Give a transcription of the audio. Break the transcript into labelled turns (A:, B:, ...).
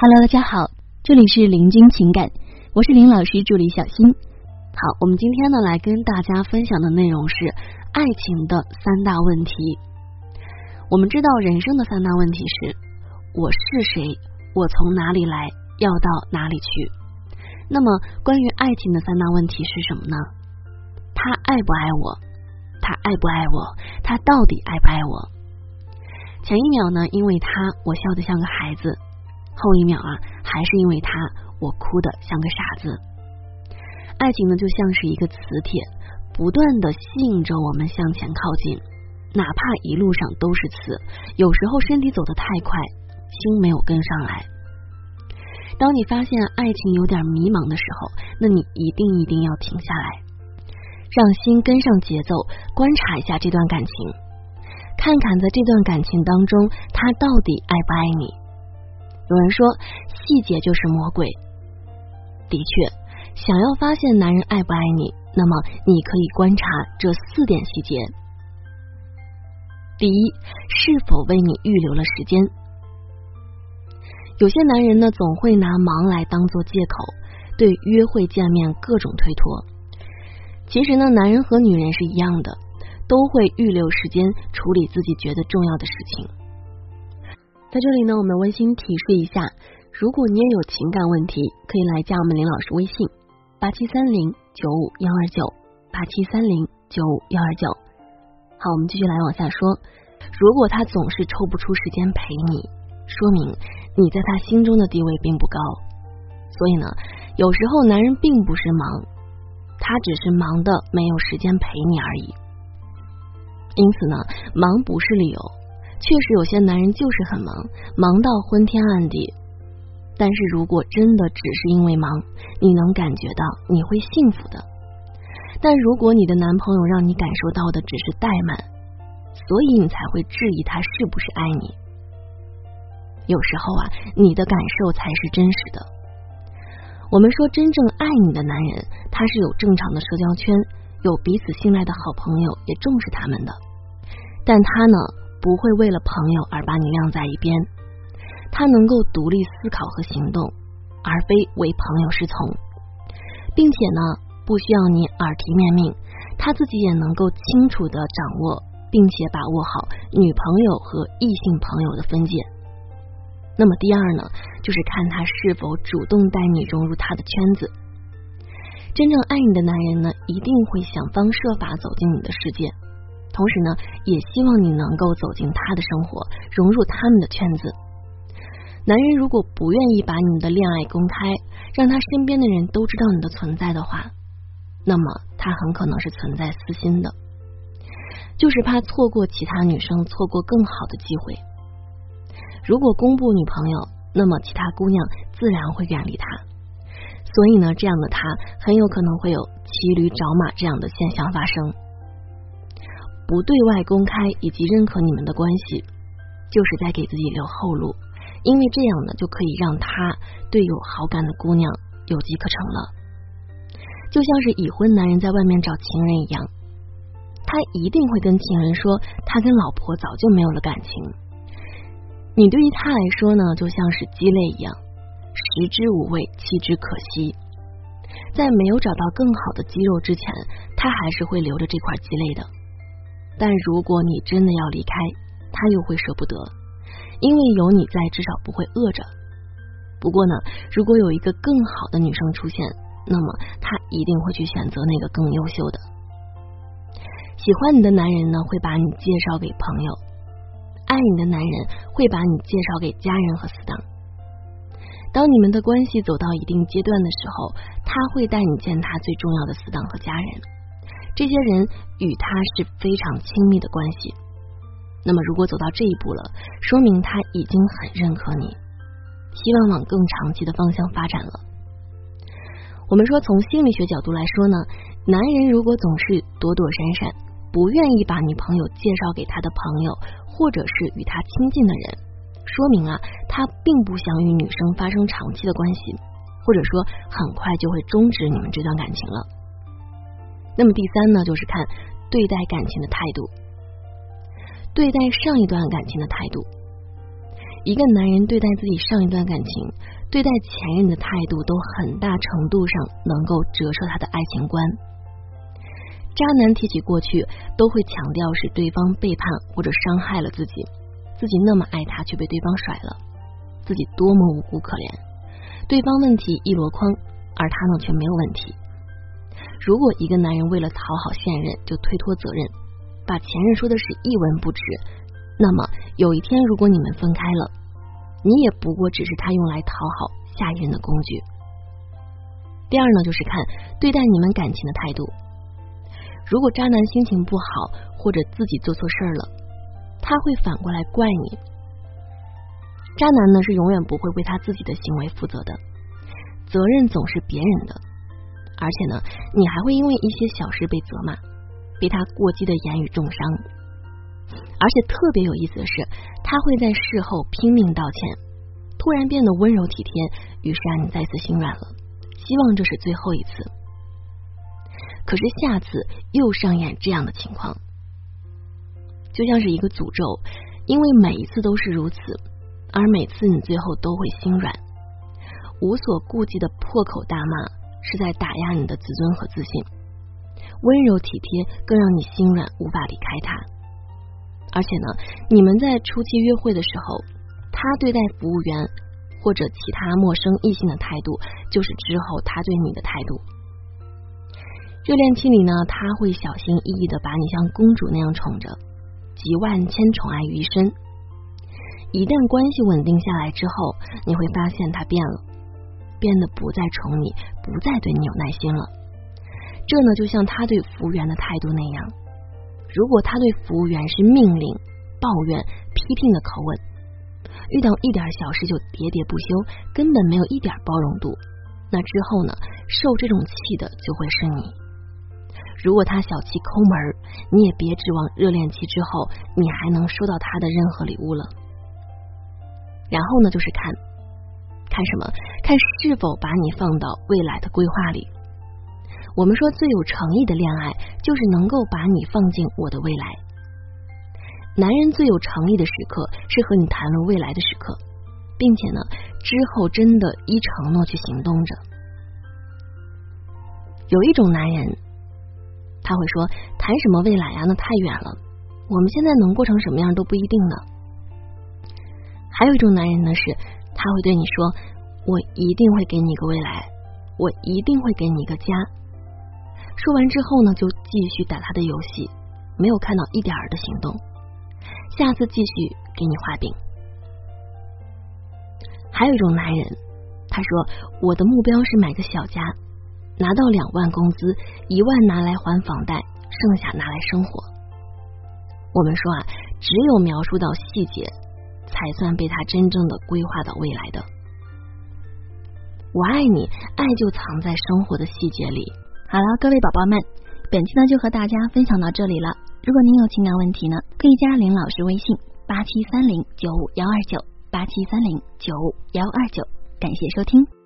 A: Hello，大家好，这里是林君情感，我是林老师助理小新。好，我们今天呢来跟大家分享的内容是爱情的三大问题。我们知道人生的三大问题是：我是谁？我从哪里来？要到哪里去？那么关于爱情的三大问题是什么呢？他爱不爱我？他爱不爱我？他到底爱不爱我？前一秒呢，因为他我笑得像个孩子。后一秒啊，还是因为他，我哭的像个傻子。爱情呢，就像是一个磁铁，不断的吸引着我们向前靠近，哪怕一路上都是刺，有时候身体走得太快，心没有跟上来。当你发现爱情有点迷茫的时候，那你一定一定要停下来，让心跟上节奏，观察一下这段感情，看看在这段感情当中，他到底爱不爱你。有人说，细节就是魔鬼。的确，想要发现男人爱不爱你，那么你可以观察这四点细节。第一，是否为你预留了时间？有些男人呢，总会拿忙来当做借口，对约会见面各种推脱。其实呢，男人和女人是一样的，都会预留时间处理自己觉得重要的事情。在这里呢，我们温馨提示一下，如果你也有情感问题，可以来加我们林老师微信八七三零九五幺二九八七三零九五幺二九。好，我们继续来往下说。如果他总是抽不出时间陪你，说明你在他心中的地位并不高。所以呢，有时候男人并不是忙，他只是忙的没有时间陪你而已。因此呢，忙不是理由。确实有些男人就是很忙，忙到昏天暗地。但是如果真的只是因为忙，你能感觉到你会幸福的。但如果你的男朋友让你感受到的只是怠慢，所以你才会质疑他是不是爱你。有时候啊，你的感受才是真实的。我们说真正爱你的男人，他是有正常的社交圈，有彼此信赖的好朋友，也重视他们的。但他呢？不会为了朋友而把你晾在一边，他能够独立思考和行动，而非为朋友是从，并且呢，不需要你耳提面命，他自己也能够清楚的掌握，并且把握好女朋友和异性朋友的分界。那么第二呢，就是看他是否主动带你融入他的圈子。真正爱你的男人呢，一定会想方设法走进你的世界。同时呢，也希望你能够走进他的生活，融入他们的圈子。男人如果不愿意把你们的恋爱公开，让他身边的人都知道你的存在的话，那么他很可能是存在私心的，就是怕错过其他女生，错过更好的机会。如果公布女朋友，那么其他姑娘自然会远离他。所以呢，这样的他很有可能会有骑驴找马这样的现象发生。不对外公开以及认可你们的关系，就是在给自己留后路，因为这样呢，就可以让他对有好感的姑娘有机可乘了。就像是已婚男人在外面找情人一样，他一定会跟情人说他跟老婆早就没有了感情。你对于他来说呢，就像是鸡肋一样，食之无味，弃之可惜。在没有找到更好的鸡肉之前，他还是会留着这块鸡肋的。但如果你真的要离开，他又会舍不得，因为有你在，至少不会饿着。不过呢，如果有一个更好的女生出现，那么他一定会去选择那个更优秀的。喜欢你的男人呢，会把你介绍给朋友；爱你的男人会把你介绍给家人和死党。当你们的关系走到一定阶段的时候，他会带你见他最重要的死党和家人。这些人与他是非常亲密的关系，那么如果走到这一步了，说明他已经很认可你，希望往更长期的方向发展了。我们说，从心理学角度来说呢，男人如果总是躲躲闪闪，不愿意把女朋友介绍给他的朋友或者是与他亲近的人，说明啊，他并不想与女生发生长期的关系，或者说很快就会终止你们这段感情了。那么第三呢，就是看对待感情的态度，对待上一段感情的态度。一个男人对待自己上一段感情、对待前任的态度，都很大程度上能够折射他的爱情观。渣男提起过去，都会强调是对方背叛或者伤害了自己，自己那么爱他却被对方甩了，自己多么无辜可怜，对方问题一箩筐，而他呢却没有问题。如果一个男人为了讨好现任就推脱责任，把前任说的是一文不值，那么有一天如果你们分开了，你也不过只是他用来讨好下一任的工具。第二呢，就是看对待你们感情的态度。如果渣男心情不好或者自己做错事儿了，他会反过来怪你。渣男呢是永远不会为他自己的行为负责的，责任总是别人的。而且呢，你还会因为一些小事被责骂，被他过激的言语重伤。而且特别有意思的是，他会在事后拼命道歉，突然变得温柔体贴，于是让你再次心软了，希望这是最后一次。可是下次又上演这样的情况，就像是一个诅咒，因为每一次都是如此，而每次你最后都会心软，无所顾忌的破口大骂。是在打压你的自尊和自信，温柔体贴更让你心软，无法离开他。而且呢，你们在初期约会的时候，他对待服务员或者其他陌生异性的态度，就是之后他对你的态度。热恋期里呢，他会小心翼翼的把你像公主那样宠着，集万千宠爱于一身。一旦关系稳定下来之后，你会发现他变了。变得不再宠你，不再对你有耐心了。这呢，就像他对服务员的态度那样。如果他对服务员是命令、抱怨、批评的口吻，遇到一点小事就喋喋不休，根本没有一点包容度，那之后呢，受这种气的就会是你。如果他小气抠门，你也别指望热恋期之后你还能收到他的任何礼物了。然后呢，就是看。看什么？看是否把你放到未来的规划里。我们说最有诚意的恋爱，就是能够把你放进我的未来。男人最有诚意的时刻，是和你谈论未来的时刻，并且呢，之后真的依承诺去行动着。有一种男人，他会说：“谈什么未来呀？那太远了。我们现在能过成什么样都不一定呢。”还有一种男人呢，是。他会对你说：“我一定会给你一个未来，我一定会给你一个家。”说完之后呢，就继续打他的游戏，没有看到一点儿的行动。下次继续给你画饼。还有一种男人，他说：“我的目标是买个小家，拿到两万工资，一万拿来还房贷，剩下拿来生活。”我们说啊，只有描述到细节。才算被他真正的规划到未来的。我爱你，爱就藏在生活的细节里。
B: 好了，各位宝宝们，本期呢就和大家分享到这里了。如果您有情感问题呢，可以加林老师微信八七三零九五幺二九八七三零九五幺二九。感谢收听。